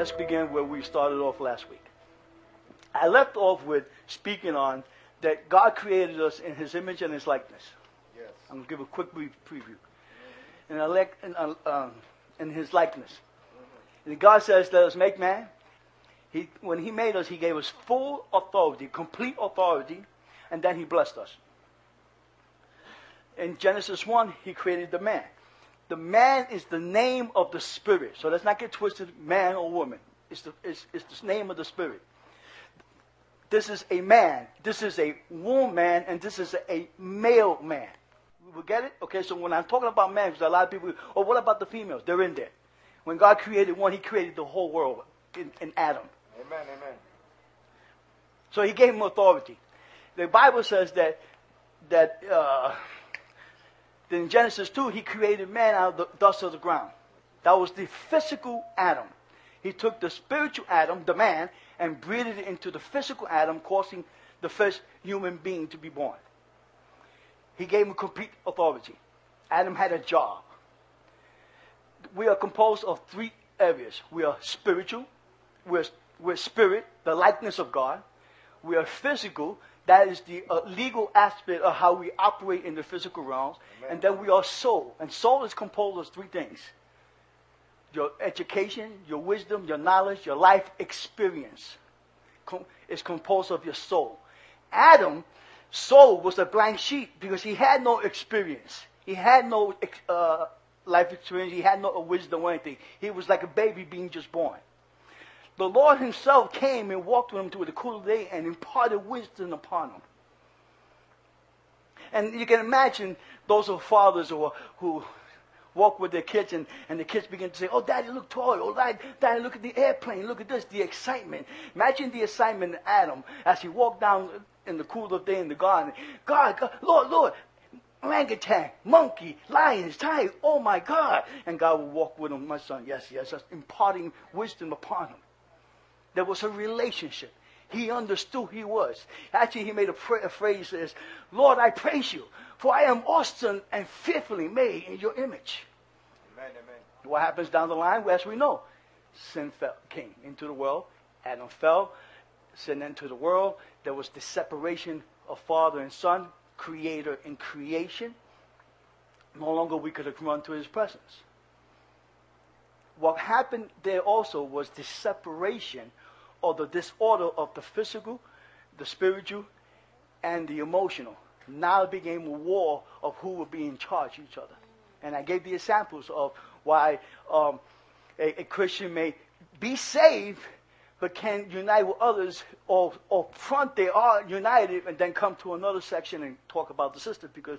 let's begin where we started off last week. I left off with speaking on that God created us in His image and His likeness. Yes. I'm going to give a quick brief preview. In, elect, in, uh, um, in His likeness. And God says, let us make man. He, when He made us, He gave us full authority, complete authority, and then He blessed us. In Genesis 1, He created the man. The man is the name of the Spirit. So let's not get twisted, man or woman. It's the, it's, it's the name of the Spirit. This is a man. This is a woman, and this is a male man. We get it? Okay, so when I'm talking about man, because a lot of people, oh, what about the females? They're in there. When God created one, He created the whole world in, in Adam. Amen, amen. So He gave him authority. The Bible says that that uh, in Genesis 2, He created man out of the dust of the ground. That was the physical Adam. He took the spiritual Adam, the man, and breathed it into the physical Adam, causing the first human being to be born. He gave him complete authority. Adam had a job. We are composed of three areas. We are spiritual, we're, we're spirit, the likeness of God. We are physical, that is the uh, legal aspect of how we operate in the physical realms. Amen. And then we are soul. And soul is composed of three things your education, your wisdom, your knowledge, your life experience com- is composed of your soul. Adam, soul was a blank sheet because he had no experience. He had no uh, life experience. He had no wisdom or anything. He was like a baby being just born. The Lord himself came and walked with him through the cool of the day and imparted wisdom upon him. And you can imagine those of fathers who, who walk with their kids and, and the kids begin to say, Oh, daddy, look toy. Oh, daddy, daddy, look at the airplane. Look at this, the excitement. Imagine the excitement in Adam as he walked down in the cool of the day in the garden. God, God Lord, Lord, orangutan, monkey, lions, tiger. Oh my God. And God will walk with him, my son. Yes, yes, just imparting wisdom upon him. There was a relationship. He understood he was. Actually, he made a, pray, a phrase says, Lord, I praise you, for I am awesome and fearfully made in your image. Amen, amen. What happens down the line? Well, as we know, sin fell, came into the world. Adam fell, sin entered the world. There was the separation of father and son, creator and creation. No longer we could have run to his presence. What happened there also was the separation or the disorder of the physical, the spiritual, and the emotional. Now it became a war of who would be in charge of each other. And I gave the examples of why um, a, a, Christian may be saved, but can unite with others, or, or front they are united, and then come to another section and talk about the sister because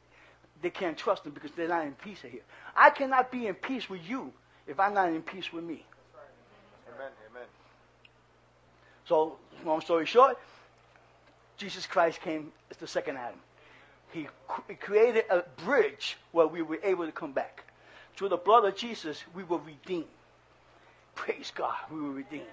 they can't trust them because they're not in peace here. I cannot be in peace with you if I'm not in peace with me. Amen, amen. So, long story short, Jesus Christ came as the second Adam. He, he created a bridge where we were able to come back. Through the blood of Jesus, we were redeemed. Praise God, we were redeemed.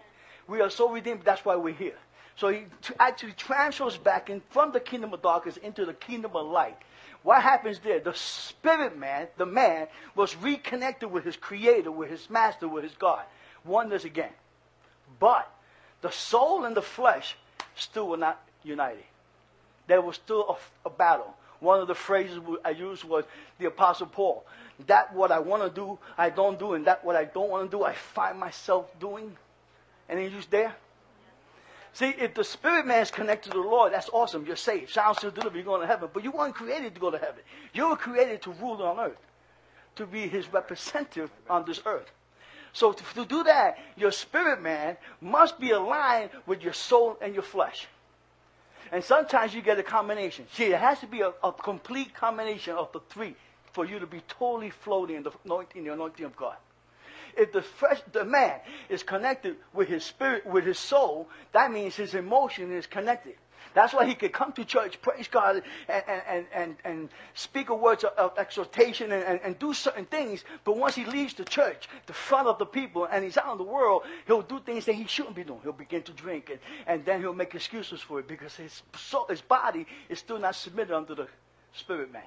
We are so redeemed, that's why we're here. So he actually transfers back in from the kingdom of darkness into the kingdom of light. What happens there? The spirit man, the man, was reconnected with his creator, with his master, with his God. Oneness again. But the soul and the flesh still were not united. There was still a, a battle. One of the phrases I used was the Apostle Paul. That what I want to do, I don't do, and that what I don't want to do, I find myself doing. And Any use there? See, if the spirit man is connected to the Lord, that's awesome. You're saved. Sounds to deliver, you're going to heaven. But you weren't created to go to heaven. You were created to rule on earth, to be his representative on this earth. So to, to do that, your spirit man must be aligned with your soul and your flesh. And sometimes you get a combination. See, it has to be a, a complete combination of the three for you to be totally floating in the anointing, the anointing of God. If the fresh, the man is connected with his spirit, with his soul, that means his emotion is connected. That's why he could come to church, praise God, and, and, and, and speak a words of, of exhortation and, and, and do certain things. But once he leaves the church, the front of the people, and he's out in the world, he'll do things that he shouldn't be doing. He'll begin to drink, and, and then he'll make excuses for it because his, soul, his body is still not submitted under the spirit man.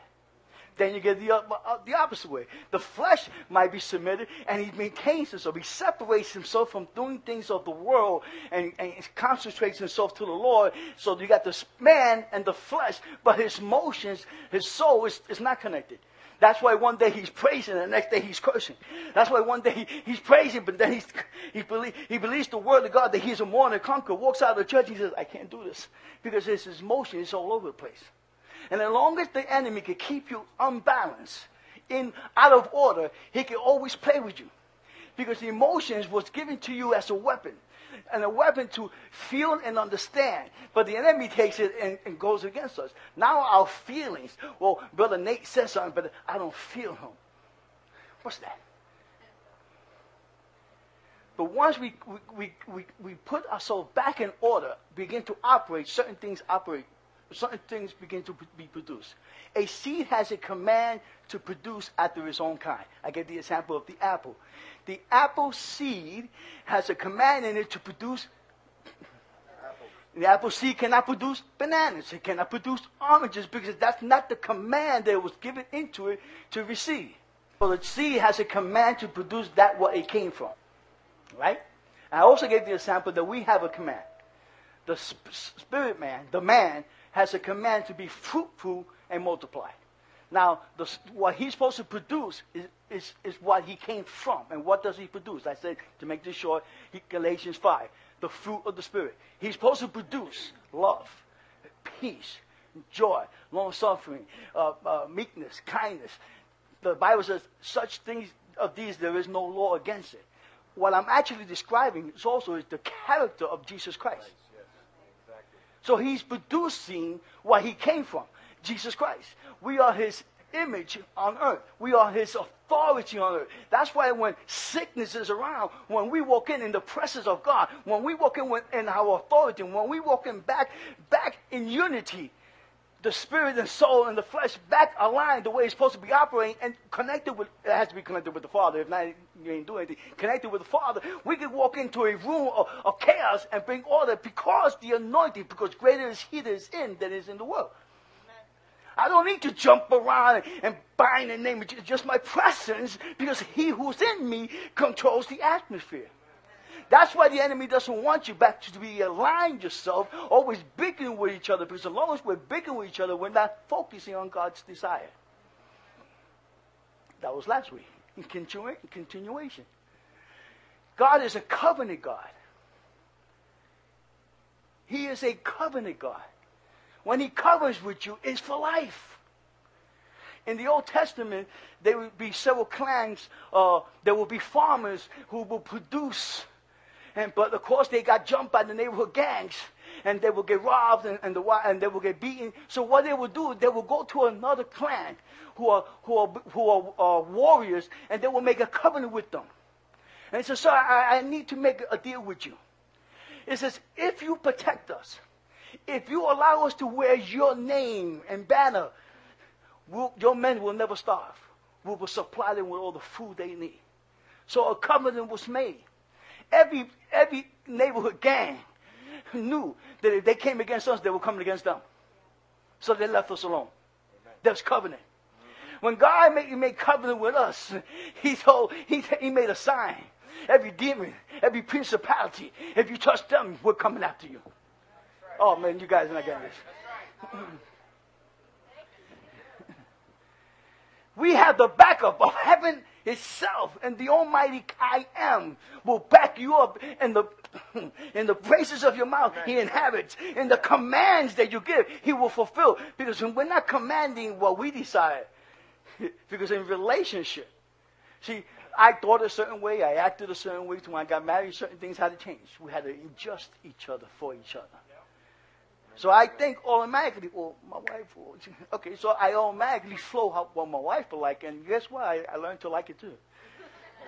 Then you get the, uh, uh, the opposite way. The flesh might be submitted, and he maintains himself. He separates himself from doing things of the world and, and concentrates himself to the Lord. So you got this man and the flesh, but his emotions, his soul is, is not connected. That's why one day he's praising and the next day he's cursing. That's why one day he, he's praising, but then he's, he, believe, he believes the word of God that he's a more than conqueror, walks out of the church, he says, I can't do this. Because his, emotion is all over the place. And as long as the enemy can keep you unbalanced, in out of order, he can always play with you. Because the emotions was given to you as a weapon. And a weapon to feel and understand. But the enemy takes it and, and goes against us. Now our feelings, well, Brother Nate says something, but I don't feel him. What's that? But once we, we, we, we put ourselves back in order, begin to operate, certain things operate certain things begin to be produced. A seed has a command to produce after its own kind. I give the example of the apple. The apple seed has a command in it to produce. The apple seed cannot produce bananas. It cannot produce oranges because that's not the command that was given into it to receive. So the seed has a command to produce that what it came from. Right? I also gave the example that we have a command. The spirit man, the man, has a command to be fruitful and multiply. Now, the, what he's supposed to produce is, is, is what he came from. And what does he produce? I said, to make this short, he, Galatians 5, the fruit of the Spirit. He's supposed to produce love, peace, joy, long suffering, uh, uh, meekness, kindness. The Bible says, such things of these there is no law against it. What I'm actually describing is also is the character of Jesus Christ. So he's producing what he came from, Jesus Christ. We are his image on earth. We are his authority on earth. That's why when sickness is around, when we walk in in the presence of God, when we walk in in our authority, when we walk in back, back in unity, the spirit and soul and the flesh back aligned the way it's supposed to be operating and connected with it has to be connected with the Father. If not, you ain't doing anything. Connected with the Father, we can walk into a room of, of chaos and bring order because the anointing, because greater is He that is in than is in the world. I don't need to jump around and bind the name Jesus. Just my presence, because He who's in me controls the atmosphere. That's why the enemy doesn't want you back to be aligned yourself, always bickering with each other, because as long as we're bickering with each other, we're not focusing on God's desire. That was last week. In continuation. God is a covenant God. He is a covenant God. When he covers with you, it's for life. In the Old Testament, there would be several clans. Uh, there will be farmers who will produce and, but of course, they got jumped by the neighborhood gangs and they will get robbed and, and, the, and they will get beaten. So what they will do, they will go to another clan who are, who are, who are warriors and they will make a covenant with them. And says, sir, I, I need to make a deal with you. It says, if you protect us, if you allow us to wear your name and banner, we'll, your men will never starve. We will supply them with all the food they need. So a covenant was made. Every, every neighborhood gang knew that if they came against us, they were coming against them. So they left us alone. That's covenant. When God made, made covenant with us, He told He, he made a sign. Every demon, every principality, if you touch them, we're coming after you. Oh man, you guys are not getting this. we have the backup of heaven itself and the Almighty I am will back you up in the in the praises of your mouth Amen. he inhabits in the commands that you give he will fulfill. Because we're not commanding what we desire because in relationship see I thought a certain way I acted a certain way when I got married certain things had to change. We had to adjust each other for each other so I think automatically, well, my wife, well, okay, so I automatically flow how, what my wife will like, and guess what? I, I learned to like it too.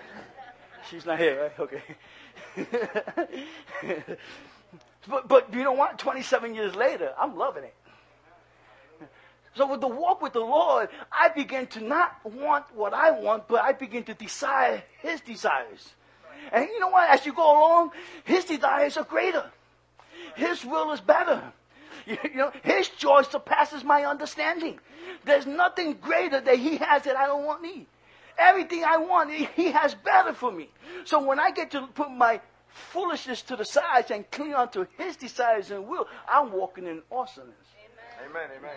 She's not here, right? Okay. but, but you know what? 27 years later, I'm loving it. So with the walk with the Lord, I begin to not want what I want, but I begin to desire His desires. And you know what? As you go along, His desires are greater. His will is better. You, you know, His joy surpasses my understanding. There's nothing greater that He has that I don't want need. Everything I want, He has better for me. So when I get to put my foolishness to the side and cling on to His desires and will, I'm walking in awesomeness. Amen. Amen.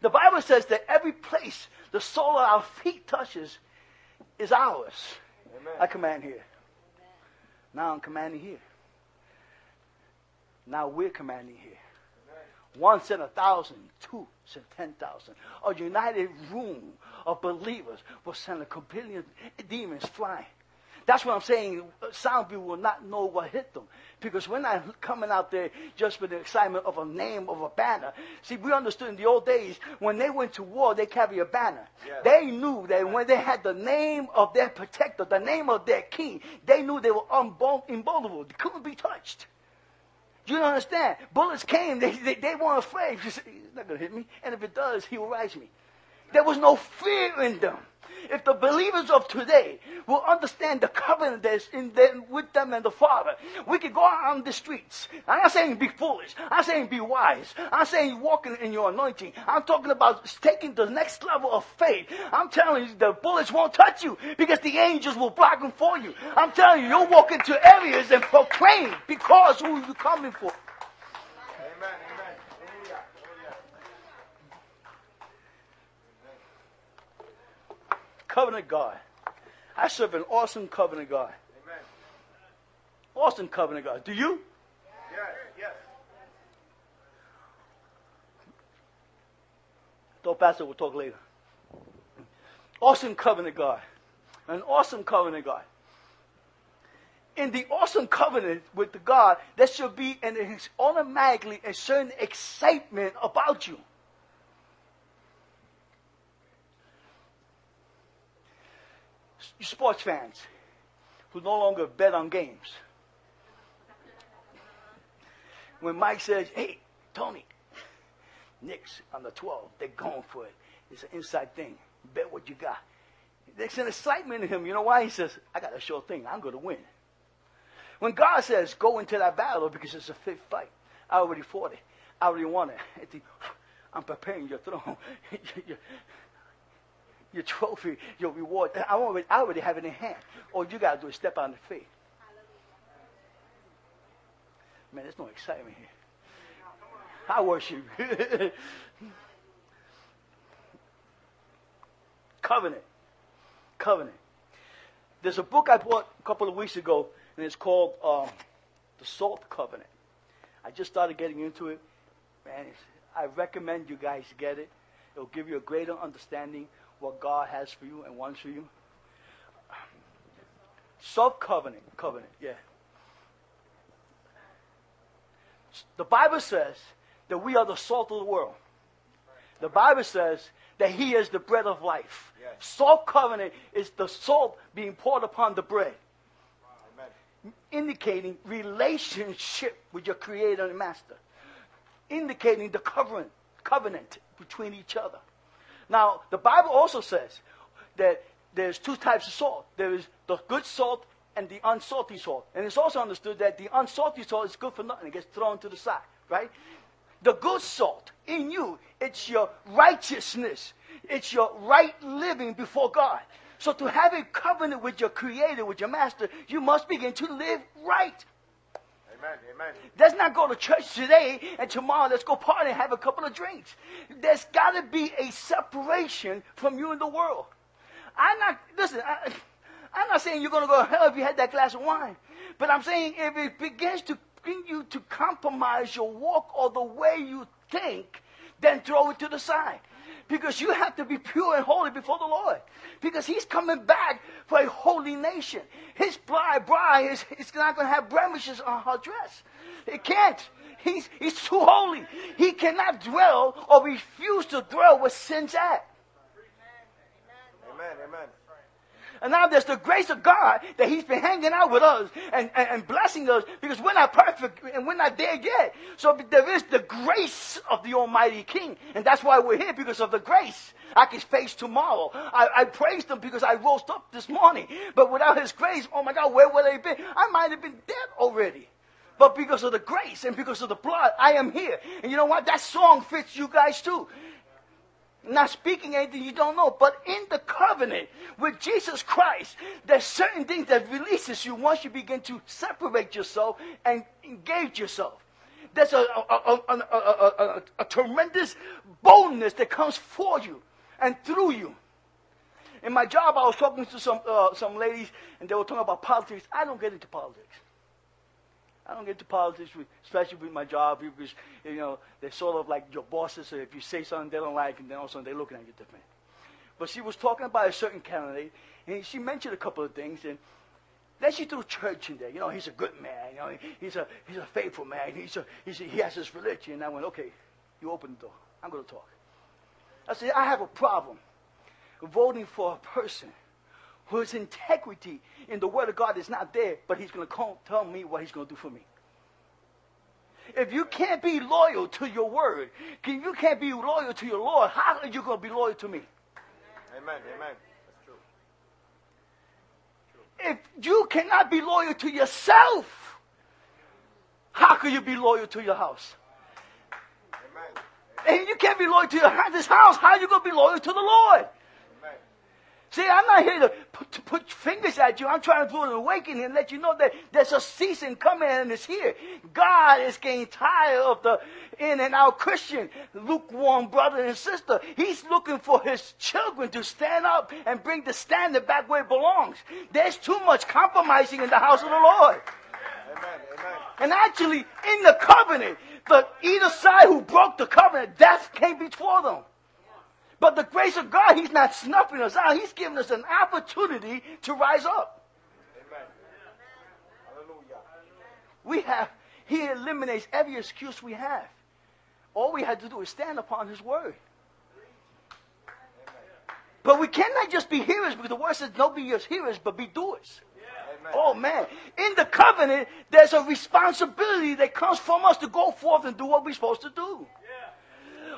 The Bible says that every place the sole of our feet touches is ours. Amen. I command here. Now I'm commanding here. Now we're commanding here. One sent a thousand, two sent ten thousand. A united room of believers will send a companion demons flying. That's what I'm saying. Some people will not know what hit them. Because we're not coming out there just with the excitement of a name, of a banner. See, we understood in the old days, when they went to war, they carried a banner. Yes. They knew that when they had the name of their protector, the name of their king, they knew they were unvul- invulnerable. They couldn't be touched. You don't understand? Bullets came, they, they, they weren't afraid. He's not going to hit me. And if it does, he will rise me. There was no fear in them. If the believers of today will understand the covenant that's in them, with them and the Father, we could go out on the streets. I'm not saying be foolish. I'm saying be wise. I'm saying walking in your anointing. I'm talking about taking the next level of faith. I'm telling you, the bullets won't touch you because the angels will block them for you. I'm telling you, you'll walk into areas and proclaim because who you're coming for. Amen. Amen. Hallelujah. Hallelujah. Covenant God. I serve an awesome covenant God. Amen. Awesome covenant God. Do you? Yes. Yes. Though Pastor will talk later. Awesome covenant God. An awesome covenant God. In the awesome covenant with the God, there should be an automatically a certain excitement about you. You sports fans who no longer bet on games. When Mike says, hey, Tony, Knicks on the 12, they're going for it. It's an inside thing. Bet what you got. There's an excitement in him. You know why? He says, I got a sure thing. I'm going to win. When God says, go into that battle because it's a fit fight, I already fought it. I already won it. I'm preparing your throne, your, trophy, your reward. I already, I already have it in hand. All you got to do is step out in faith. Man, there's no excitement here. I worship. Covenant. Covenant. There's a book I bought a couple of weeks ago, and it's called um, The Salt Covenant. I just started getting into it. Man, I recommend you guys get it. It'll give you a greater understanding what God has for you and wants for you. Salt covenant, covenant, yeah. The Bible says that we are the salt of the world. The Bible says that He is the bread of life. Yes. Salt covenant is the salt being poured upon the bread, Amen. indicating relationship with your Creator and Master, indicating the covenant, covenant between each other. Now, the Bible also says that there's two types of salt. There is the good salt and the unsalty salt. And it's also understood that the unsalty salt is good for nothing. It gets thrown to the side, right? The good salt in you, it's your righteousness. It's your right living before God. So to have a covenant with your creator, with your master, you must begin to live right. Amen. Let's not go to church today and tomorrow let's go party and have a couple of drinks. There's got to be a separation from you and the world. I'm not, listen, I, I'm not saying you're going to go to hell if you had that glass of wine. But I'm saying if it begins to bring you to compromise your walk or the way you think, then throw it to the side. Because you have to be pure and holy before the Lord. Because He's coming back for a holy nation. His bride, bride is, is not going to have blemishes on her dress. It can't. He's, he's too holy. He cannot dwell or refuse to dwell where sin's at. Amen. Amen. And now there's the grace of God that He's been hanging out with us and, and, and blessing us because we're not perfect and we're not there yet. So there is the grace of the Almighty King. And that's why we're here because of the grace. I can face tomorrow. I, I praised Him because I rose up this morning. But without His grace, oh my God, where would I be? I might have been dead already. But because of the grace and because of the blood, I am here. And you know what? That song fits you guys too. Not speaking anything you don't know, but in the covenant with Jesus Christ, there's certain things that releases you once you begin to separate yourself and engage yourself. There's a, a, a, a tremendous boldness that comes for you and through you. In my job, I was talking to some uh, some ladies, and they were talking about politics. I don't get into politics. I don't get into politics, with, especially with my job, because you know they're sort of like your bosses. So if you say something they don't like, and then all of a sudden they're looking at you different. But she was talking about a certain candidate, and she mentioned a couple of things, and then she threw church in there. You know, he's a good man. You know, he's a he's a faithful man. He's a, he's a, he has his religion. And I went, okay, you open the door. I'm going to talk. I said, I have a problem voting for a person whose integrity in the Word of God is not there, but he's going to tell me what he's going to do for me. If you can't be loyal to your word, if you can't be loyal to your Lord, how are you going to be loyal to me? Amen. Amen. That's true. If you cannot be loyal to yourself, how can you be loyal to your house? Amen. And you can't be loyal to your, this house. How are you going to be loyal to the Lord? See, I'm not here to put, to put, fingers at you. I'm trying to do an awakening and let you know that there's a season coming and it's here. God is getting tired of the in and out Christian, lukewarm brother and sister. He's looking for his children to stand up and bring the standard back where it belongs. There's too much compromising in the house of the Lord. And actually, in the covenant, the either side who broke the covenant, death came before them. But the grace of God, He's not snuffing us out. He's giving us an opportunity to rise up. Amen. Hallelujah. We have, He eliminates every excuse we have. All we have to do is stand upon His word. But we cannot just be hearers because the word says, don't be just hearers, but be doers. Amen. Oh man. In the covenant, there's a responsibility that comes from us to go forth and do what we're supposed to do.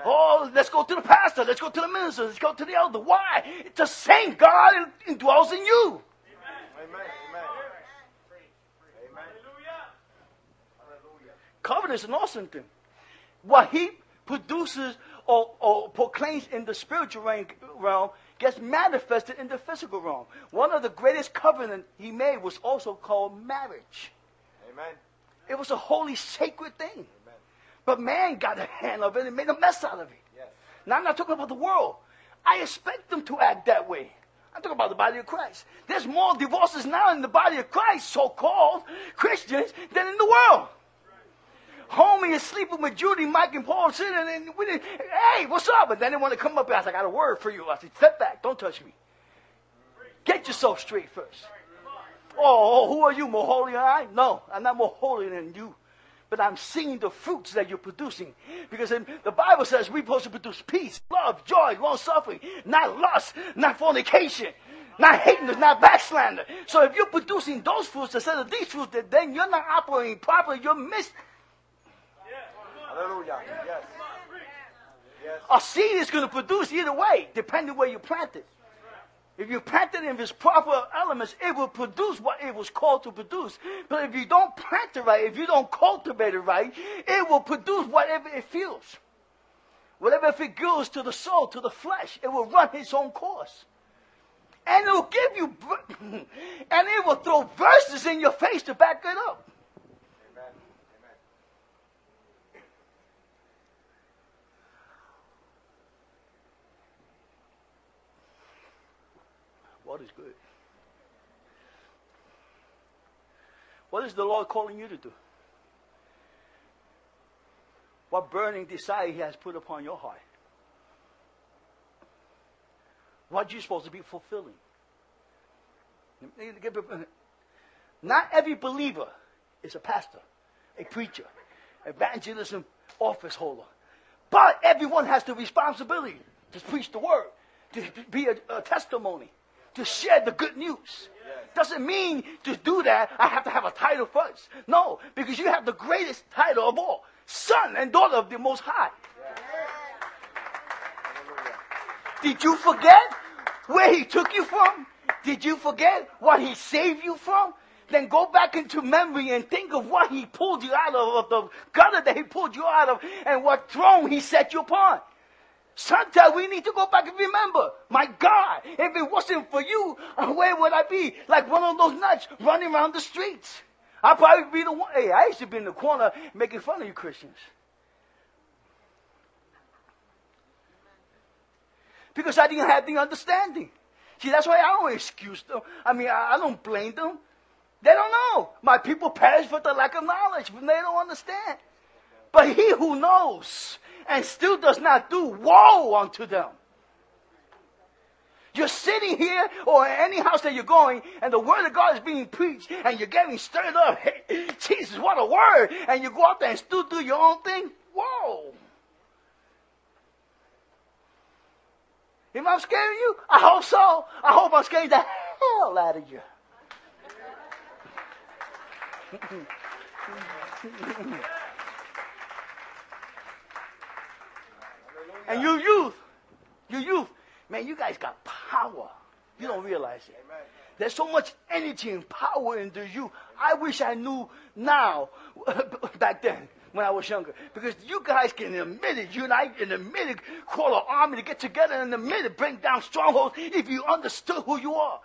Oh, let's go to the pastor. Let's go to the minister. Let's go to the elder. Why? It's the same God dwells in you. Amen. Amen. Amen. Covenant is an awesome thing. What he produces or, or proclaims in the spiritual realm gets manifested in the physical realm. One of the greatest covenant he made was also called marriage. Amen. It was a holy, sacred thing. But man got a hand of it and made a mess out of it. Yes. Now, I'm not talking about the world. I expect them to act that way. I'm talking about the body of Christ. There's more divorces now in the body of Christ, so called Christians, than in the world. Homie is sleeping with Judy, Mike, and Paul sitting, and we did, hey, what's up? And then they want to come up and I said, I got a word for you. I said, step back, don't touch me. Get yourself straight first. Oh, oh, who are you, more holy than I? No, I'm not more holy than you but I'm seeing the fruits that you're producing. Because the Bible says we're supposed to produce peace, love, joy, long suffering, not lust, not fornication, not hating, not backslander. So if you're producing those fruits instead of these fruits, then you're not operating properly. You're missing. Hallelujah. Yes. yes. A seed is going to produce either way, depending where you plant it. If you plant it in its proper elements, it will produce what it was called to produce. But if you don't plant it right, if you don't cultivate it right, it will produce whatever it feels. Whatever it feels to the soul, to the flesh, it will run its own course. And it will give you, and it will throw verses in your face to back it up. What is good? What is the Lord calling you to do? What burning desire He has put upon your heart? What are you're supposed to be fulfilling? Not every believer is a pastor, a preacher, evangelism office holder. But everyone has the responsibility to preach the word, to be a, a testimony to share the good news. Doesn't mean to do that, I have to have a title first. No, because you have the greatest title of all son and daughter of the Most High. Did you forget where He took you from? Did you forget what He saved you from? then go back into memory and think of what he pulled you out of, of the gutter that he pulled you out of, and what throne he set you upon. Sometimes we need to go back and remember, my God, if it wasn't for you, uh, where would I be? Like one of those nuts running around the streets. I'd probably be the one. Hey, I used to be in the corner making fun of you Christians. Because I didn't have the understanding. See, that's why I don't excuse them. I mean, I, don't blame them. They don't know. My people perish for the lack of knowledge, they don't understand. But he who knows and still does not do, woe unto them. You're sitting here or any house that you're going, and the word of God is being preached, and you're getting stirred up. Hey, Jesus, what a word! And you go out there and still do your own thing. Whoa! If I'm scaring you, I hope so. I hope I'm scaring the hell out of you. and you youth, you youth, man, you guys got power. You don't realize it. There's so much energy and power in the youth. I wish I knew now, back then, when I was younger. Because you guys can in a minute unite, in a minute call an army to get together, in a minute bring down strongholds if you understood who you are.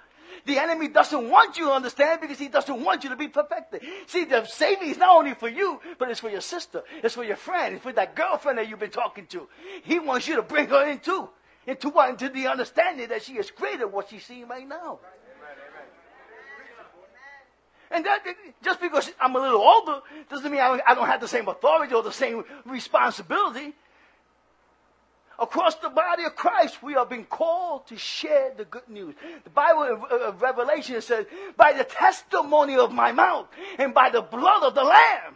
The enemy doesn't want you to understand because he doesn't want you to be perfected. See, the saving is not only for you, but it's for your sister, it's for your friend, it's for that girlfriend that you've been talking to. He wants you to bring her in too. Into what? Into the understanding that she is greater than what she's seeing right now. And that, just because I'm a little older doesn't mean I don't have the same authority or the same responsibility. Across the body of Christ, we are being called to share the good news. The Bible of Revelation says, by the testimony of my mouth and by the blood of the Lamb.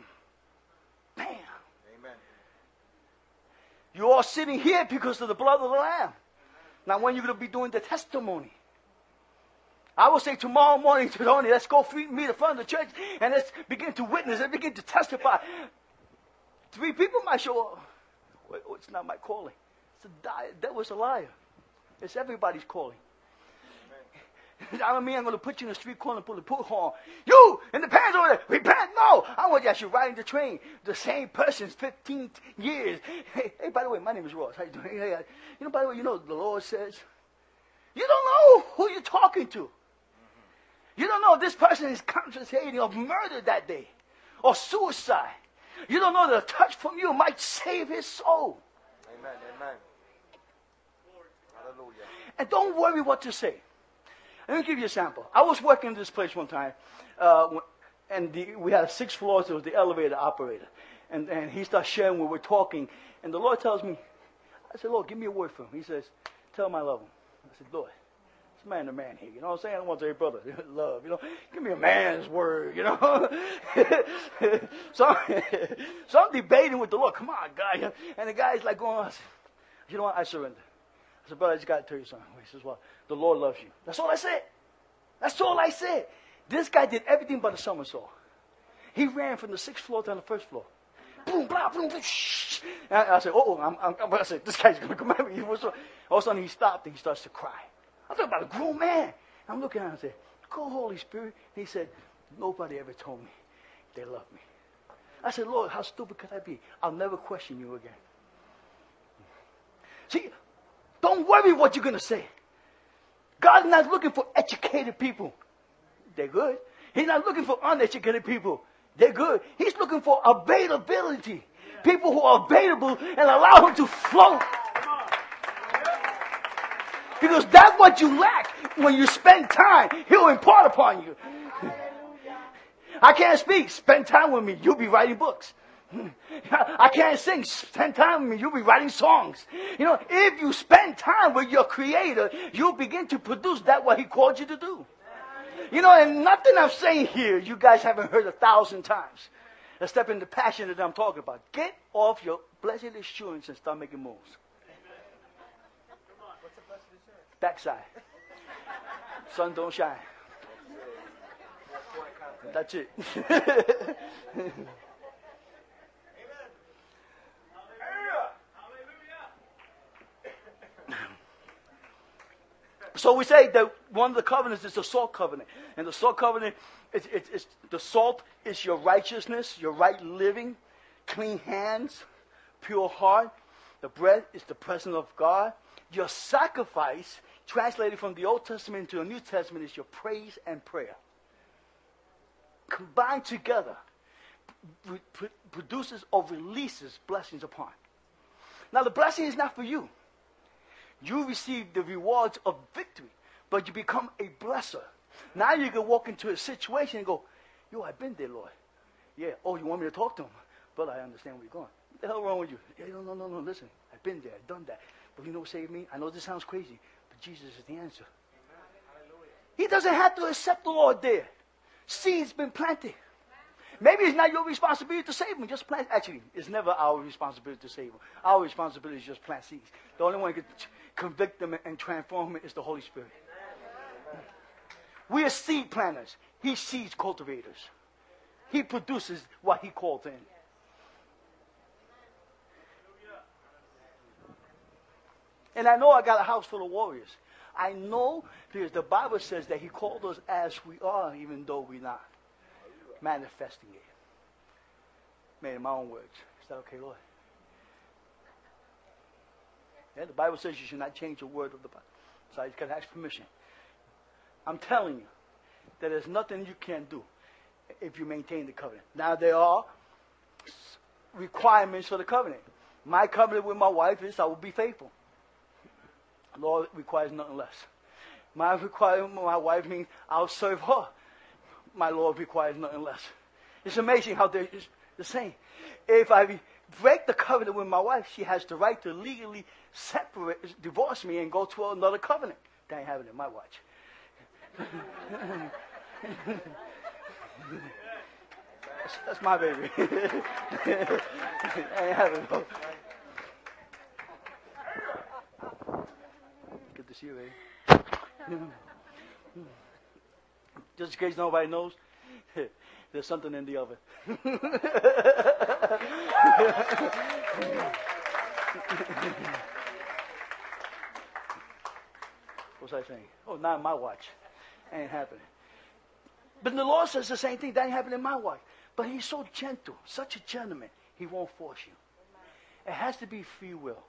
Bam. Amen. You're all sitting here because of the blood of the Lamb. Now, when you're going to be doing the testimony? I will say tomorrow morning to Tony, let's go meet the front of the church and let's begin to witness and begin to testify. Three people might show up. It's not my calling. A, that was a liar. It's everybody's calling. I don't mean I'm going to put you in the street corner and put a put horn. You in the pants over there, repent. No, I want you actually riding the train. The same person's 15 years. Hey, hey, by the way, my name is Ross. How you doing? Hey, you know, by the way, you know the Lord says, you don't know who you're talking to. You don't know this person is contemplating of murder that day or suicide. You don't know that a touch from you might save his soul. Amen. Amen. Hallelujah. And don't worry what to say. Let me give you a sample. I was working in this place one time, uh, and the, we had six floors. It was the elevator operator. And, and he starts sharing we're talking. And the Lord tells me, I said, Lord, give me a word for him. He says, tell him I love him. I said, Lord, it's man to man here. You know what I'm saying? I want to say, brother, love. You know, give me a man's word. You know. so, so I'm debating with the Lord. Come on, guy. And the guy's like going, you know what? I surrender. I said, brother, I just got to tell you something. He says, well, the Lord loves you. That's all I said. That's all I said. This guy did everything but a somersault. He ran from the sixth floor to the first floor. Boom, blah, boom, boom, shh. And I said, oh, I'm, I'm, I said, this guy's going to come at me. All of a sudden he stopped and he starts to cry. I'm talking about a grown man. I'm looking at him and say, Go, Holy Spirit. He said, Nobody ever told me they love me. I said, Lord, how stupid could I be? I'll never question you again. See, don't worry what you're going to say. God's not looking for educated people. They're good. He's not looking for uneducated people. They're good. He's looking for availability. People who are available and allow him to float. Because that's what you lack when you spend time. He'll impart upon you. I can't speak. Spend time with me. You'll be writing books. I can't sing. Spend time with me. You'll be writing songs. You know, if you spend time with your creator, you'll begin to produce that what he called you to do. You know, and nothing I'm saying here, you guys haven't heard a thousand times. Except in the passion that I'm talking about. Get off your blessed assurance and start making moves. Backside. Sun don't shine. That's it. So we say that one of the covenants is the salt covenant. And the salt covenant, is, it's, it's, the salt is your righteousness, your right living, clean hands, pure heart. The bread is the presence of God. Your sacrifice, translated from the Old Testament to the New Testament, is your praise and prayer. Combined together, produces or releases blessings upon. Now, the blessing is not for you. You receive the rewards of victory, but you become a blesser. Now you can walk into a situation and go, Yo, I've been there, Lord. Yeah. Oh, you want me to talk to him? But I understand where you're going. What the hell wrong with you? Yeah, no, no, no, no. Listen, I've been there, I've done that. But you know what saved me? I know this sounds crazy, but Jesus is the answer. He doesn't have to accept the Lord there. Seed's been planted. Maybe it's not your responsibility to save them. Just plant. Actually, it's never our responsibility to save them. Our responsibility is just plant seeds. The only one who can convict them and transform them is the Holy Spirit. We are seed planters. He seeds cultivators. He produces what he calls in. And I know I got a house full of warriors. I know because the Bible says that he called us as we are, even though we're not manifesting it. Made in my own words. Is that okay, Lord? Yeah, the Bible says you should not change a word of the Bible. So I just got to ask permission. I'm telling you that there's nothing you can do if you maintain the covenant. Now there are requirements for the covenant. My covenant with my wife is I will be faithful. The Lord requires nothing less. My requirement with my wife means I'll serve her my Lord requires nothing less. It's amazing how they're the same. If I break the covenant with my wife, she has the right to legally separate, divorce me and go to another covenant. That ain't happening in my watch. that's, that's, my baby. ain't happening. Good to see you, baby. Just in case nobody knows, there's something in the oven. what was I saying? Oh, not my watch. Ain't happening. But the Lord says the same thing. That ain't happening in my watch. But He's so gentle, such a gentleman. He won't force you. It has to be free will.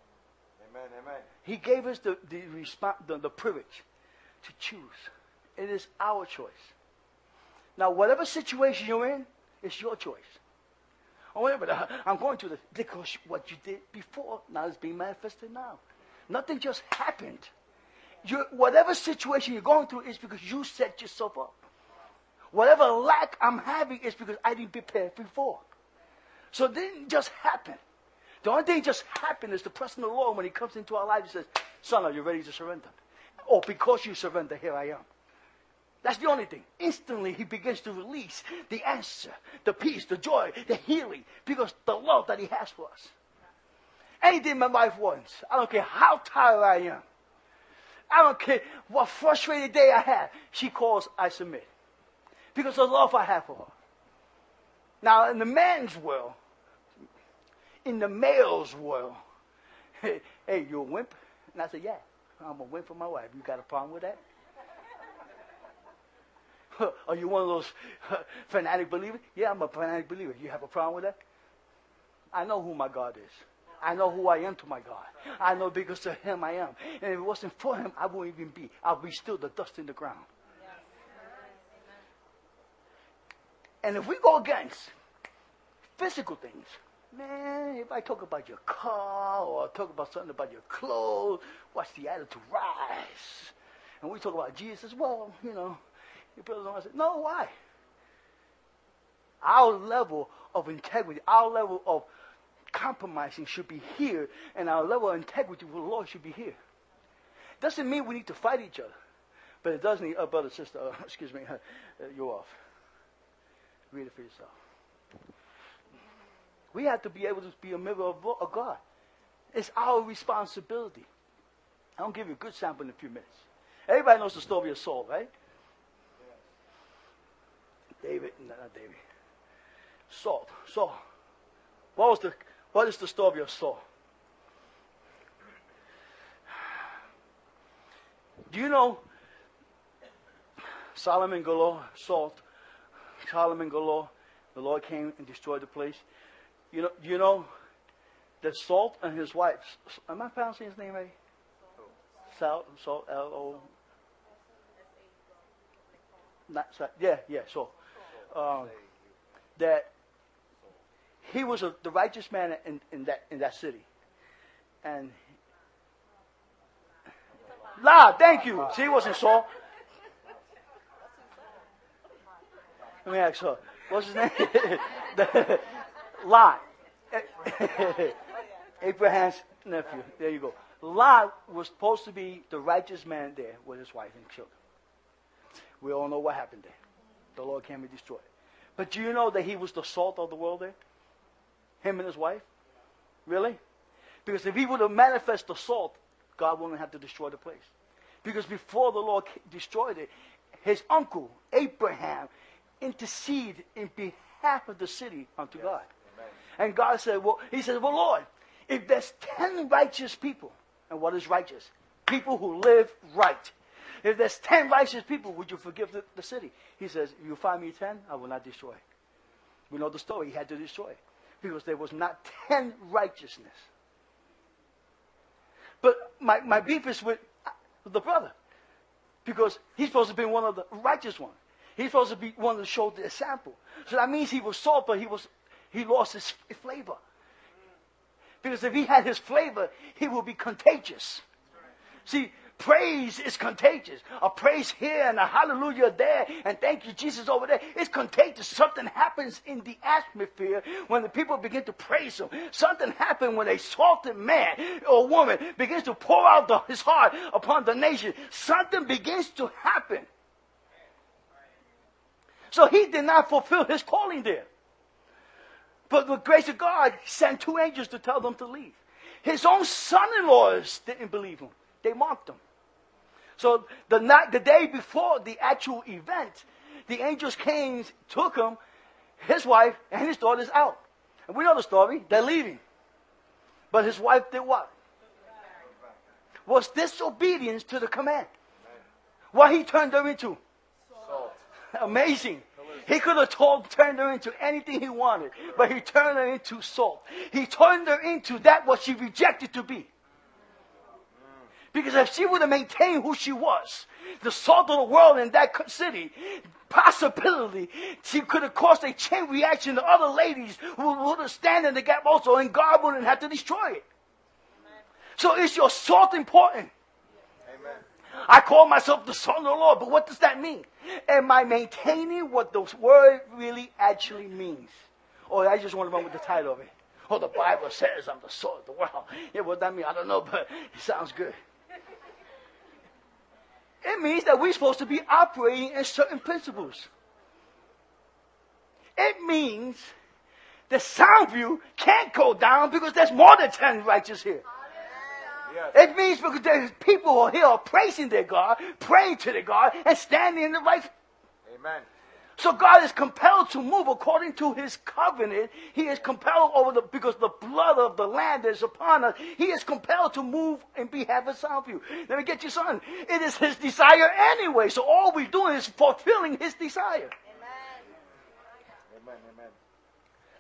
Amen. Amen. He gave us the the, resp- the, the privilege to choose. It is our choice. Now, whatever situation you're in, it's your choice. Oh, uh, I'm going to the because what you did before now is being manifested now. Nothing just happened. You, whatever situation you're going through is because you set yourself up. Whatever lack I'm having is because I didn't prepare before. So it didn't just happen. The only thing just happened is the presence of the Lord when He comes into our lives. He says, "Son, are you ready to surrender?" Oh, because you surrender, here I am. That's the only thing. Instantly, he begins to release the answer, the peace, the joy, the healing, because the love that he has for us. Anything my wife wants, I don't care how tired I am. I don't care what frustrated day I have. She calls, I submit. Because the love I have for her. Now, in the man's world, in the male's world, hey, hey, you a wimp? And I said, yeah, I'm a wimp for my wife. You got a problem with that? Are you one of those fanatic believers? Yeah, I'm a fanatic believer. You have a problem with that? I know who my God is. I know who I am to my God. I know because of Him I am. And if it wasn't for Him, I wouldn't even be. I'll be still the dust in the ground. And if we go against physical things, man, if I talk about your car or talk about something about your clothes, watch the attitude rise. And we talk about Jesus, well, you know, you put it on. I said, no, why? Our level of integrity, our level of compromising should be here, and our level of integrity with the Lord should be here. Doesn't mean we need to fight each other, but it does need, uh, brother, sister, uh, excuse me, uh, you're off. Read it for yourself. We have to be able to be a member of, of God. It's our responsibility. I'll give you a good sample in a few minutes. Everybody knows the story of Saul, right? David, not David. Saul. Saul. What was the what is the story of Saul? Do you know Sodom and Gomorrah, salt, Sodom and Gomorrah, the Lord came and destroyed the place. You know, you know that Salt and his wife, am I pronouncing his name right? Salt, Salt, L O. Not, yeah, yeah, so. Um, that he was a, the righteous man in, in, that, in that city. And La, thank you. See, he wasn't Saul. Let me ask her. What's his name? Lot. Abraham's nephew. There you go. Lot was supposed to be the righteous man there with his wife and children. We all know what happened there. The Lord came be destroyed. But do you know that he was the salt of the world there? Him and his wife? Really? Because if he would have manifested the salt, God wouldn't have to destroy the place. Because before the Lord destroyed it, his uncle, Abraham, interceded in behalf of the city unto yes. God. Amen. And God said, well, he said, well, Lord, if there's 10 righteous people, and what is righteous? People who live right. If there's 10 righteous people, would you forgive the, the city? He says, you find me 10, I will not destroy. We know the story. He had to destroy because there was not 10 righteousness. But my, my beef is with the brother because he's supposed to be one of the righteous ones. He's supposed to be one that show the example. So that means he was salt, but he was he lost his flavor. Because if he had his flavor, he would be contagious. See, praise is contagious. A praise here and a hallelujah there, and thank you, Jesus, over there. It's contagious. Something happens in the atmosphere when the people begin to praise Him. Something happens when a salted man or woman begins to pour out the, his heart upon the nation. Something begins to happen. So he did not fulfill his calling there. But the grace of God sent two angels to tell them to leave. His own son-in-laws didn't believe him. They mocked him. So the night, the day before the actual event, the angels came, took him, his wife, and his daughters out. And we know the story. They're leaving. But his wife did what? Was disobedience to the command. What he turned her into? Salt. Amazing. He could have told, turned her into anything he wanted, but he turned her into salt. He turned her into that what she rejected to be. Because if she would have maintained who she was, the salt of the world in that city, possibility she could have caused a chain reaction to other ladies who would have stand in the gap also, and God wouldn't have to destroy it. So is your salt important? Amen. I call myself the salt of the Lord, but what does that mean? Am I maintaining what the word really actually means? Or I just want to run with the title of it. Oh, the Bible says I'm the salt of the world. Yeah, what that mean? I don't know, but it sounds good. It means that we're supposed to be operating in certain principles. It means the sound view can't go down because there's more than 10 righteous here. Yes. It means because there's people who are here praising their God, praying to their God, and standing in the right. Amen. So God is compelled to move according to His covenant. He is compelled over the because the blood of the land is upon us. He is compelled to move in behalf of some of you. Let me get you son. It is His desire anyway. So all we're doing is fulfilling His desire. Amen. Amen. Amen.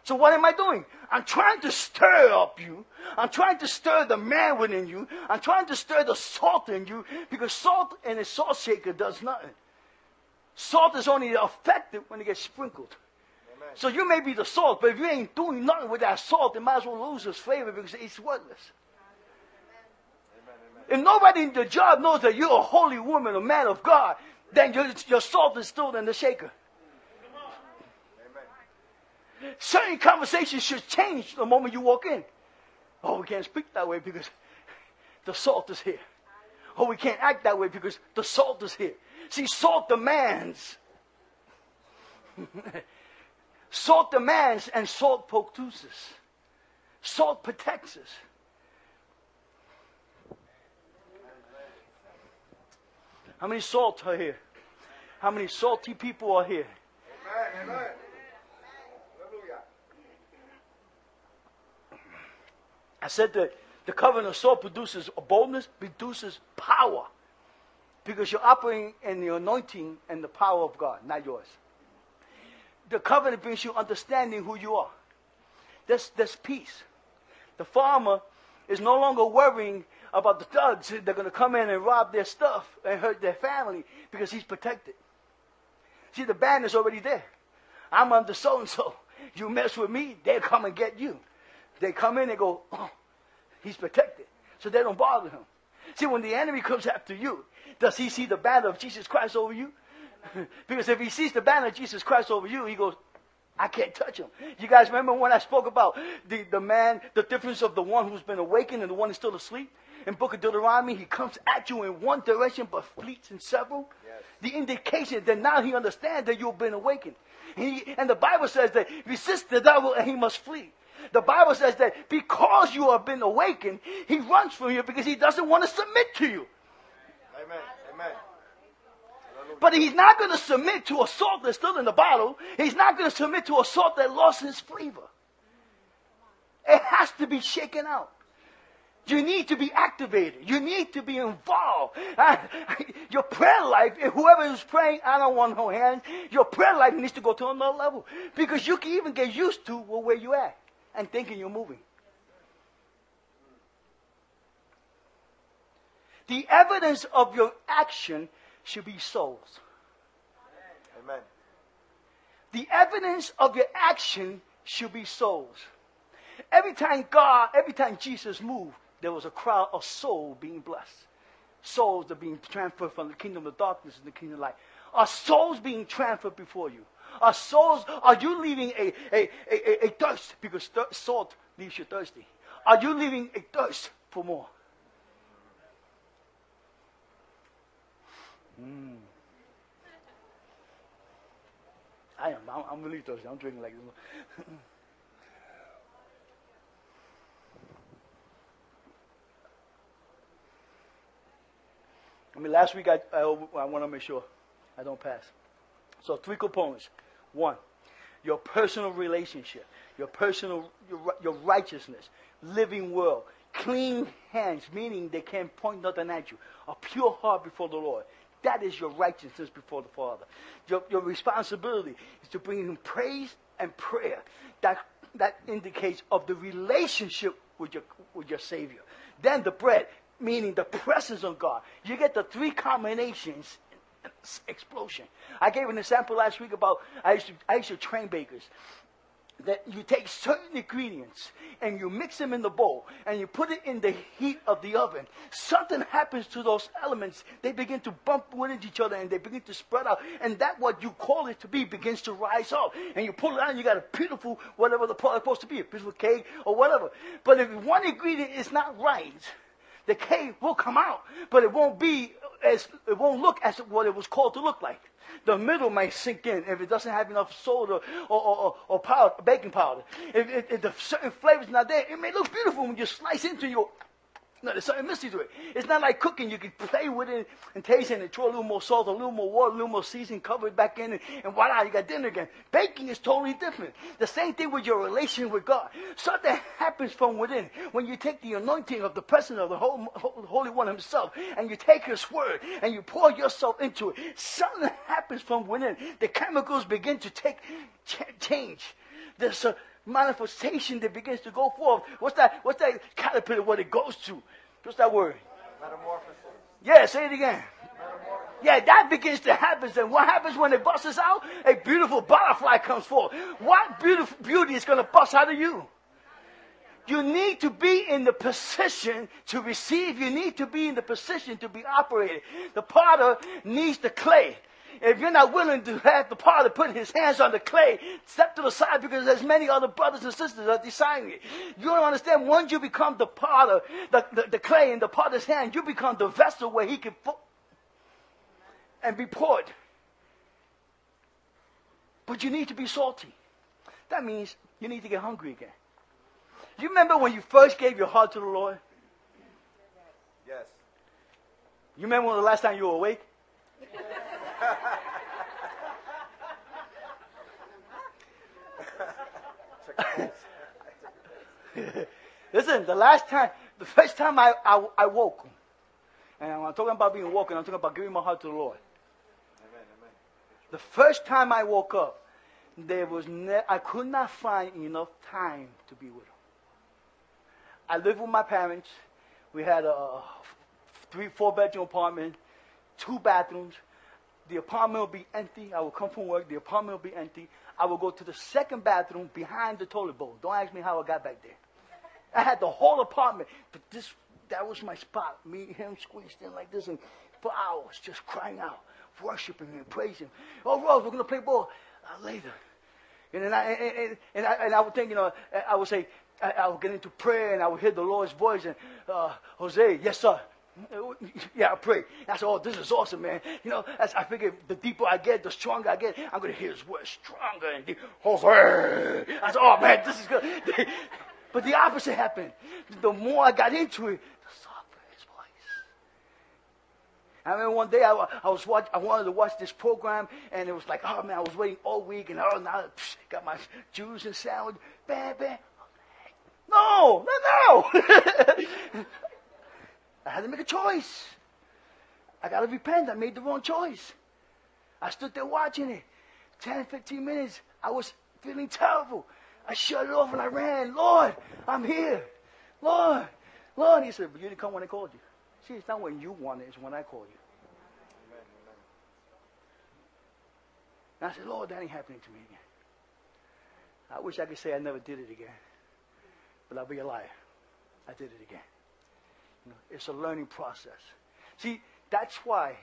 So what am I doing? I'm trying to stir up you. I'm trying to stir the man within you. I'm trying to stir the salt in you because salt in a salt shaker does nothing. Salt is only effective when it gets sprinkled. Amen. So you may be the salt, but if you ain't doing nothing with that salt, it might as well lose its flavor because it's worthless. Amen. If nobody in the job knows that you're a holy woman, a man of God, then your, your salt is still in the shaker. Certain conversations should change the moment you walk in. Oh, we can't speak that way because the salt is here. Oh, we can't act that way because the salt is here. See, salt demands. salt demands and salt produces. Salt protects us. How many salt are here? How many salty people are here? Amen, amen. I said that the covenant of salt produces boldness, produces power. Because you're operating in the anointing and the power of God, not yours. The covenant brings you understanding who you are. There's, there's peace. The farmer is no longer worrying about the thugs that are going to come in and rob their stuff and hurt their family because he's protected. See, the band is already there. I'm under so and so. You mess with me, they'll come and get you. They come in and go, oh, he's protected. So they don't bother him. See, when the enemy comes after you, does he see the banner of Jesus Christ over you? because if he sees the banner of Jesus Christ over you, he goes, I can't touch him. You guys remember when I spoke about the, the man, the difference of the one who's been awakened and the one who's still asleep? In book of Deuteronomy, he comes at you in one direction but fleets in several. Yes. The indication that now he understands that you've been awakened. He, and the Bible says that resist the devil and he must flee. The Bible says that because you have been awakened, he runs from you because he doesn't want to submit to you. Amen. Amen. But he's not going to submit to a salt that's still in the bottle. He's not going to submit to a salt that lost its flavor. It has to be shaken out. You need to be activated. You need to be involved. your prayer life, whoever is praying, I don't want no hands. Your prayer life needs to go to another level. Because you can even get used to where you're at and thinking you're moving. The evidence of your action should be souls. Amen. The evidence of your action should be souls. Every time God, every time Jesus moved, there was a crowd of souls being blessed. Souls are being transferred from the kingdom of darkness to the kingdom of light. Are souls being transferred before you? Are souls, are you leaving a, a, a, a, thirst? Because thir- salt leaves you thirsty. Are you leaving a thirst for more? Mm. I am. I'm, I'm really thirsty. I'm drinking like this. I mean, last week I, I, I want to make sure I don't pass. So, three components. One, your personal relationship, your personal, your, your righteousness, living world, clean hands, meaning they can't point nothing at you, a pure heart before the Lord. That is your righteousness before the Father. Your, your responsibility is to bring Him praise and prayer. That, that indicates of the relationship with your, with your Savior. Then the bread, meaning the presence of God. You get the three combinations explosion. I gave an example last week about I used to, I used to train bakers. That you take certain ingredients and you mix them in the bowl and you put it in the heat of the oven. Something happens to those elements. They begin to bump with each other and they begin to spread out. And that what you call it to be begins to rise up. And you pull it out and you got a beautiful, whatever the product supposed to be, a beautiful cake or whatever. But if one ingredient is not right, the cake will come out, but it won't be as it won't look as what it was called to look like. The middle might sink in if it doesn't have enough soda or, or, or, or powder, baking powder. If, if, if the certain flavor's not there, it may look beautiful when you slice into your no, there's something missing to it. It's not like cooking. You can play with it and taste it and throw a little more salt, a little more water, a little more seasoning, cover it back in, and, and voila, you got dinner again. Baking is totally different. The same thing with your relation with God. Something happens from within. When you take the anointing of the presence of the Holy One Himself, and you take His Word, and you pour yourself into it, something happens from within. The chemicals begin to take change. There's a manifestation that begins to go forth. What's that? What's that caterpillar? What it goes to? What's that word? Metamorphosis. Yeah, say it again. Yeah, that begins to happen. And what happens when it busts out? A beautiful butterfly comes forth. What beautiful beauty is going to bust out of you? You need to be in the position to receive. You need to be in the position to be operated. The potter needs the clay. If you're not willing to have the potter put his hands on the clay, step to the side because there's many other brothers and sisters that are deciding it. You don't understand. Once you become the potter, the, the, the clay in the potter's hand, you become the vessel where he can put and be poured. But you need to be salty. That means you need to get hungry again. You remember when you first gave your heart to the Lord? Yes. You remember when the last time you were awake? Listen, the last time, the first time I, I, I woke, And I'm talking about being woken, I'm talking about giving my heart to the Lord. Amen. Amen. The first time I woke up, there was ne- I could not find enough time to be with him. I lived with my parents. We had a three, four bedroom apartment, two bathrooms. The apartment will be empty. I will come from work. The apartment will be empty. I will go to the second bathroom behind the toilet bowl. Don't ask me how I got back there. I had the whole apartment, but this that was my spot. Me him squeezed in like this, and for hours just crying out, worshiping and praising. Oh, Rose, we're gonna play ball uh, later. And then I and, and, and I and I would think, you know, I would say, I, I would get into prayer, and I would hear the Lord's voice, and uh, Jose, yes sir. Yeah, I pray. Said, oh, this is awesome, man. You know, as I figured the deeper I get, the stronger I get. I'm to hear his voice stronger and deep. Jose. I said, oh, man, this is good. But the opposite happened. The more I got into it, the softer his voice. I remember one day I, I was watch, I wanted to watch this program, and it was like, oh man, I was waiting all week, and oh now got my juice and sandwich, bam, bam. No, no, no. I had to make a choice. I got to repent. I made the wrong choice. I stood there watching it. 10, 15 minutes. I was feeling terrible. I shut it off and I ran. Lord, I'm here. Lord, Lord. He said, but you didn't come when I called you. See, it's not when you want it, it's when I call you. And I said, Lord, that ain't happening to me again. I wish I could say I never did it again. But I'll be a liar. I did it again. It's a learning process. See, that's why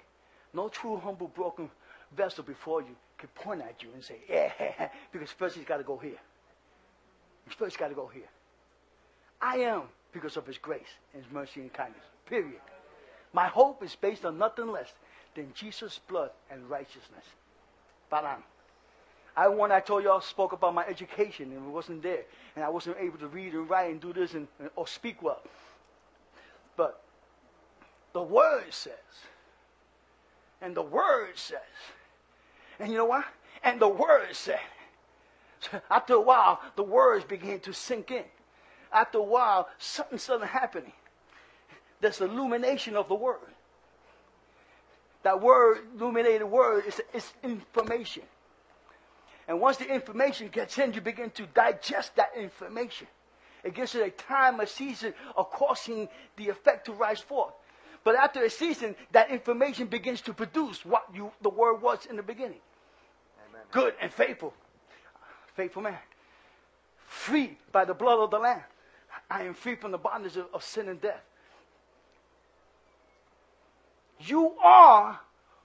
no true, humble, broken vessel before you can point at you and say, yeah, because first he's got to go here. He's first got to go here. I am because of his grace and his mercy and kindness. Period. My hope is based on nothing less than Jesus' blood and righteousness. Baran. I when I told y'all spoke about my education and it wasn't there, and I wasn't able to read and write and do this and, or speak well. But the word says, and the word says, and you know what? And the word said, after a while, the words began to sink in. After a while, something started happening. There's illumination of the word. That word, illuminated word, is, is information. And once the information gets in, you begin to digest that information. It gives it a time, a season of causing the effect to rise forth. But after a season, that information begins to produce what you, the word was in the beginning. Amen. Good and faithful. Faithful man. Free by the blood of the Lamb. I am free from the bondage of, of sin and death. You are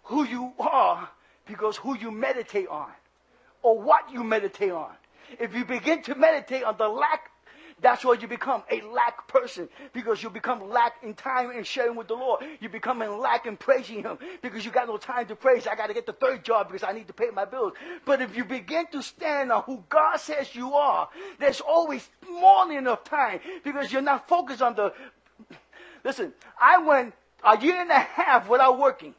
who you are because who you meditate on or what you meditate on. If you begin to meditate on the lack, that's what you become a lack person because you become lack in time and sharing with the Lord. You become in lack in praising Him because you got no time to praise. I got to get the third job because I need to pay my bills. But if you begin to stand on who God says you are, there's always more than enough time because you're not focused on the. Listen, I went a year and a half without working.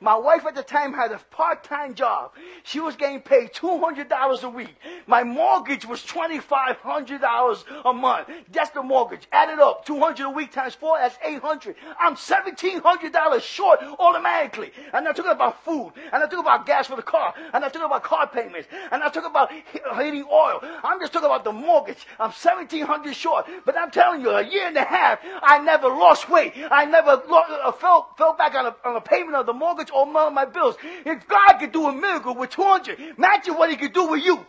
My wife at the time had a part-time job. She was getting paid $200 a week. My mortgage was $2,500 a month. That's the mortgage. Add it up. 200 a week times four, that's 800. I'm $1,700 short automatically. I'm not talking about food. And I'm talking about gas for the car. And I'm talking about car payments. And I'm talking about heating oil. I'm just talking about the mortgage. I'm 1700 short. But I'm telling you, a year and a half, I never lost weight. I never lo- uh, fell, fell back on a, on a payment of the mortgage or my, my bills. If God could do a miracle with 200, imagine what he could do with you.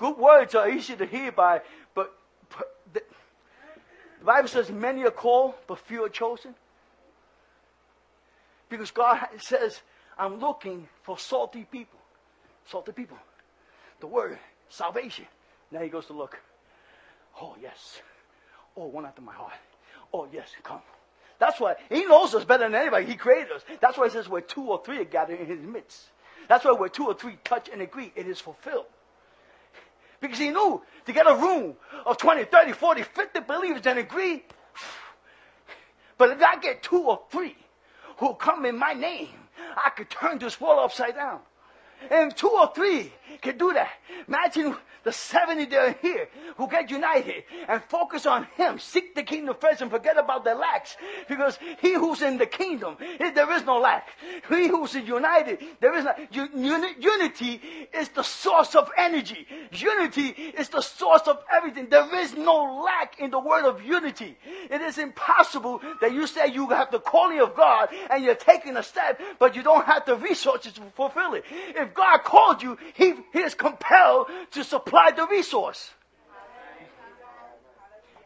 Good words are easy to hear by, but, but the, the Bible says many are called, but few are chosen. Because God says, I'm looking for salty people. Salty people. The word, salvation. Now he goes to look. Oh, yes. Oh, one after my heart. Oh, yes, come. That's why he knows us better than anybody. He created us. That's why he says where two or three are gathered in his midst. That's why where two or three touch and agree, it is fulfilled. Because he knew to get a room of 20, 30, 40, 50 believers and agree. But if I get two or three who come in my name, I could turn this world upside down. And two or three can do that. Imagine the 70 that are here who get united and focus on Him. Seek the kingdom first and forget about the lacks. Because He who's in the kingdom, there is no lack. He who's united, there is no, unity is the source of energy. Unity is the source of everything. There is no lack in the word of unity. It is impossible that you say you have the calling of God and you're taking a step, but you don't have the resources to fulfill it. If God called you, He, he is compelled to supply the resource.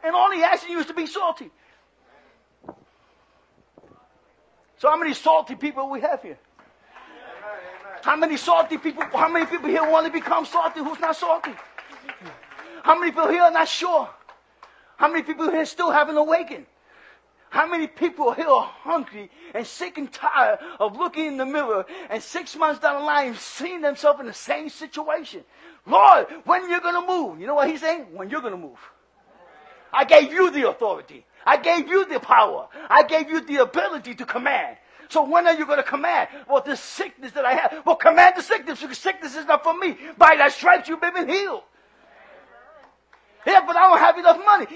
And all he asking you is to be salty. So how many salty people we have here? How many salty people, how many people here want to become salty who's not salty? How many people here are not sure? How many people here still haven't awakened? How many people here are hungry and sick and tired of looking in the mirror and six months down the line seeing themselves in the same situation? Lord, when are you going to move? You know what he's saying? When you're going to move. I gave you the authority. I gave you the power. I gave you the ability to command. So when are you going to command? Well, this sickness that I have. Well, command the sickness because sickness is not for me. By that stripes you've been healed. Yeah, but I don't have enough money.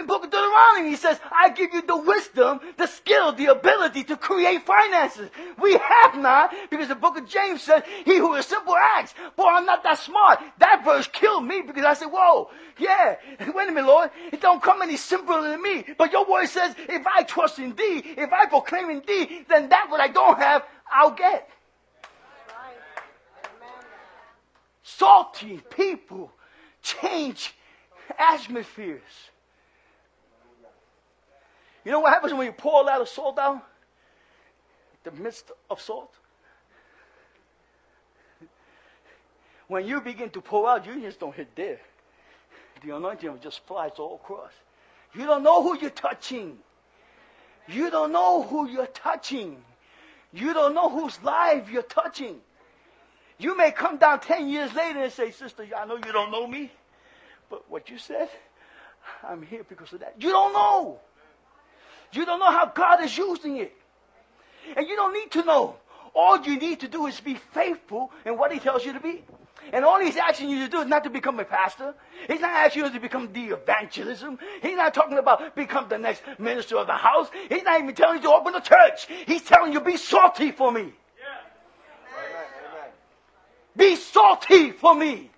In Book of Deuteronomy, he says, I give you the wisdom, the skill, the ability to create finances. We have not, because the book of James says, he who is simple acts, boy, I'm not that smart. That verse killed me because I said, whoa, yeah, wait a minute, Lord. It don't come any simpler than me. But your word says, if I trust in thee, if I proclaim in thee, then that what I don't have, I'll get. Salty people change atmospheres. You know what happens when you pour a lot of salt down? The midst of salt. When you begin to pour out, you just don't hit there. The anointing just flies all across. You don't know who you're touching. You don't know who you're touching. You don't know whose life you're touching. You may come down 10 years later and say, Sister, I know you don't know me. But what you said, I'm here because of that. You don't know. You don't know how God is using it. And you don't need to know. All you need to do is be faithful in what He tells you to be. And all He's asking you to do is not to become a pastor. He's not asking you to become the evangelism. He's not talking about become the next minister of the house. He's not even telling you to open a church. He's telling you be salty for me. Yeah. Be salty for me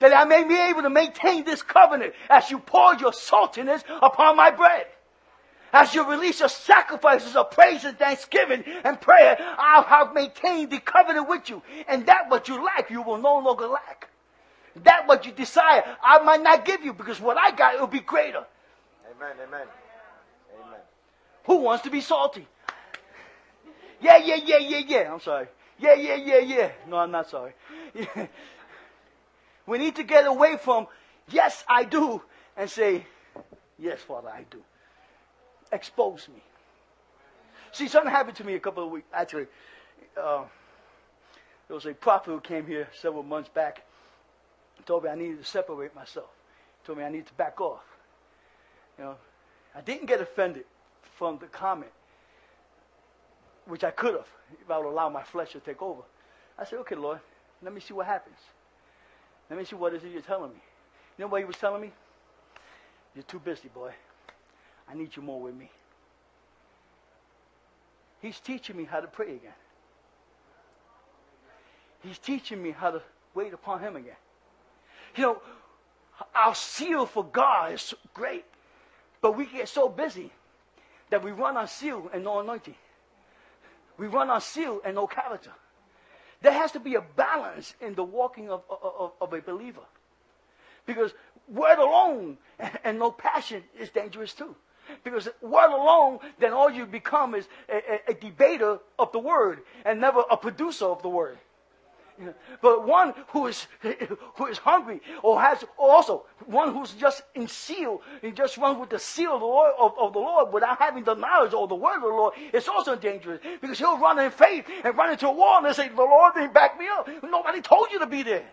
that I may be able to maintain this covenant as you pour your saltiness upon my bread. As you release your sacrifices of praise and thanksgiving and prayer, I'll have maintained the covenant with you. And that what you lack, you will no longer lack. That what you desire, I might not give you because what I got will be greater. Amen, amen. Amen. Who wants to be salty? Yeah, yeah, yeah, yeah, yeah. I'm sorry. Yeah, yeah, yeah, yeah. No, I'm not sorry. We need to get away from, yes, I do, and say, yes, Father, I do. Expose me. See, something happened to me a couple of weeks, actually. Uh, there was a prophet who came here several months back and told me I needed to separate myself. He told me I need to back off. You know, I didn't get offended from the comment, which I could have if I would allow my flesh to take over. I said, okay, Lord, let me see what happens. Let me see what is it you're telling me. You know what he was telling me? You're too busy, boy. I need you more with me. He's teaching me how to pray again. He's teaching me how to wait upon him again. You know, our seal for God is great, but we get so busy that we run on seal and no anointing. We run on seal and no character. There has to be a balance in the walking of, of, of a believer. Because word alone and no passion is dangerous too. Because word alone, then all you become is a, a, a debater of the word and never a producer of the word. But one who is who is hungry or has also one who's just in seal, just one with the seal of the Lord of, of, the Lord without having the knowledge or the word of the Lord, it's also dangerous because he'll run in faith and run into a wall and say, The Lord didn't back me up. Nobody told you to be there.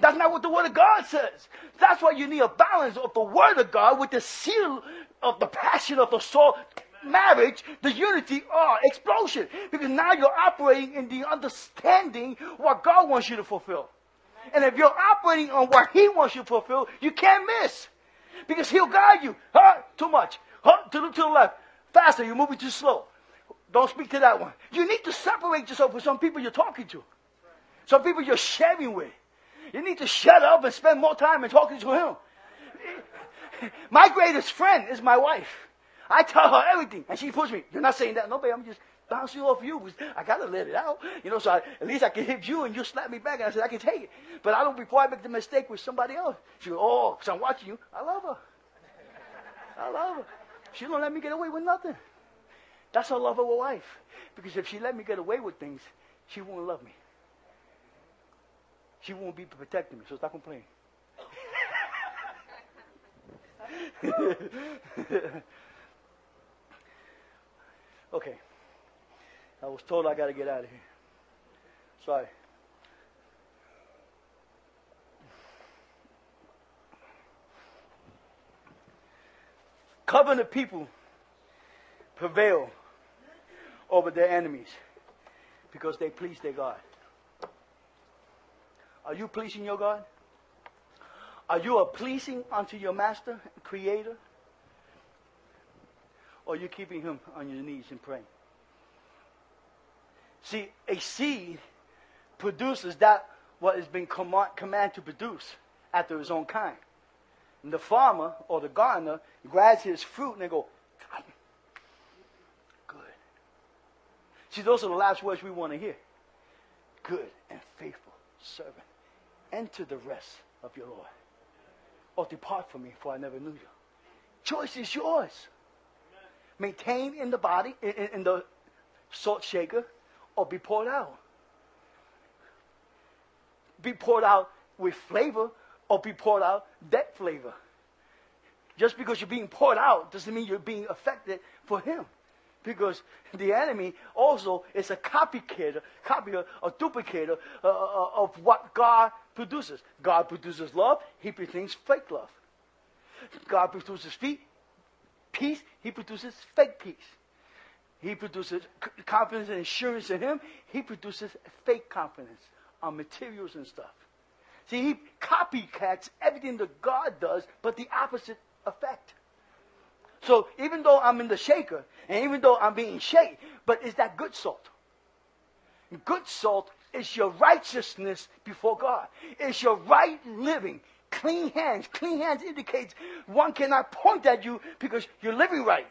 That's not what the word of God says. That's why you need a balance of the word of God with the seal of the passion of the soul marriage, the unity, oh, explosion. Because now you're operating in the understanding what God wants you to fulfill. And if you're operating on what He wants you to fulfill, you can't miss. Because He'll guide you. Huh? Too much. Huh? To the, to the left. Faster. You're moving too slow. Don't speak to that one. You need to separate yourself from some people you're talking to. Some people you're sharing with. You need to shut up and spend more time in talking to Him. My greatest friend is my wife. I tell her everything, and she pushes me. You're not saying that. No, babe, I'm just bouncing off you. I gotta let it out. You know, so I, at least I can hit you and you slap me back. And I said, I can take it. But I don't before I make the mistake with somebody else. She goes, oh, because I'm watching you. I love her. I love her. She don't let me get away with nothing. That's her love of a wife. Because if she let me get away with things, she won't love me. She won't be protecting me. So stop complaining. okay. I was told I got to get out of here. Sorry. Covenant people prevail over their enemies because they please their God. Are you pleasing your God? Are you a pleasing unto your master, creator? Or you're you keeping him on your knees and praying? See, a seed produces that what has been command, commanded to produce after his own kind. And the farmer or the gardener grabs his fruit and they go, good. See, those are the last words we want to hear. Good and faithful servant. Enter the rest of your Lord. Or depart from me, for I never knew you. Choice is yours. Maintain in the body, in, in the salt shaker, or be poured out. Be poured out with flavor or be poured out dead flavor. Just because you're being poured out doesn't mean you're being affected for him. Because the enemy also is a copycat, copier, a duplicator uh, uh, of what God produces. God produces love, he produces fake love. God produces peace, he produces fake peace. He produces confidence and assurance in him. He produces fake confidence on materials and stuff. See, he copycats everything that God does, but the opposite effect. So even though I'm in the shaker, and even though I'm being shaked, but is that good salt? Good salt is your righteousness before God. It's your right living. Clean hands. Clean hands indicates one cannot point at you because you're living right.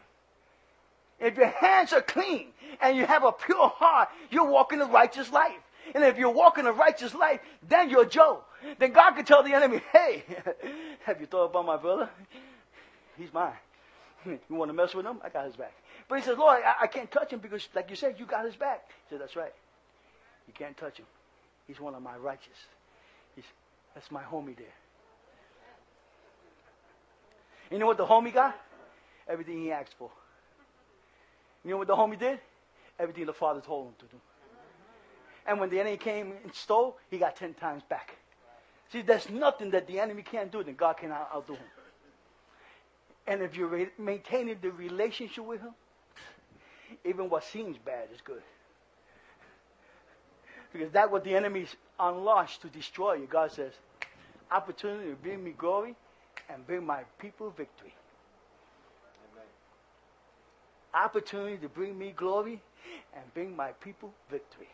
If your hands are clean and you have a pure heart, you're walking a righteous life. And if you're walking a righteous life, then you're Job. Then God can tell the enemy, hey, have you thought about my brother? He's mine. You want to mess with him? I got his back. But he says, Lord, I, I can't touch him because, like you said, you got his back. He said, that's right. You can't touch him. He's one of my righteous. He's, that's my homie there. You know what the homie got? Everything he asked for. You know what the homie did? Everything the father told him to do. And when the enemy came and stole, he got ten times back. See, there's nothing that the enemy can't do that God cannot outdo him. And if you're re- maintaining the relationship with him, even what seems bad is good. Because that's what the enemy's unleashed to destroy you. God says, opportunity to bring me glory and bring my people victory. Opportunity to bring me glory and bring my people victory.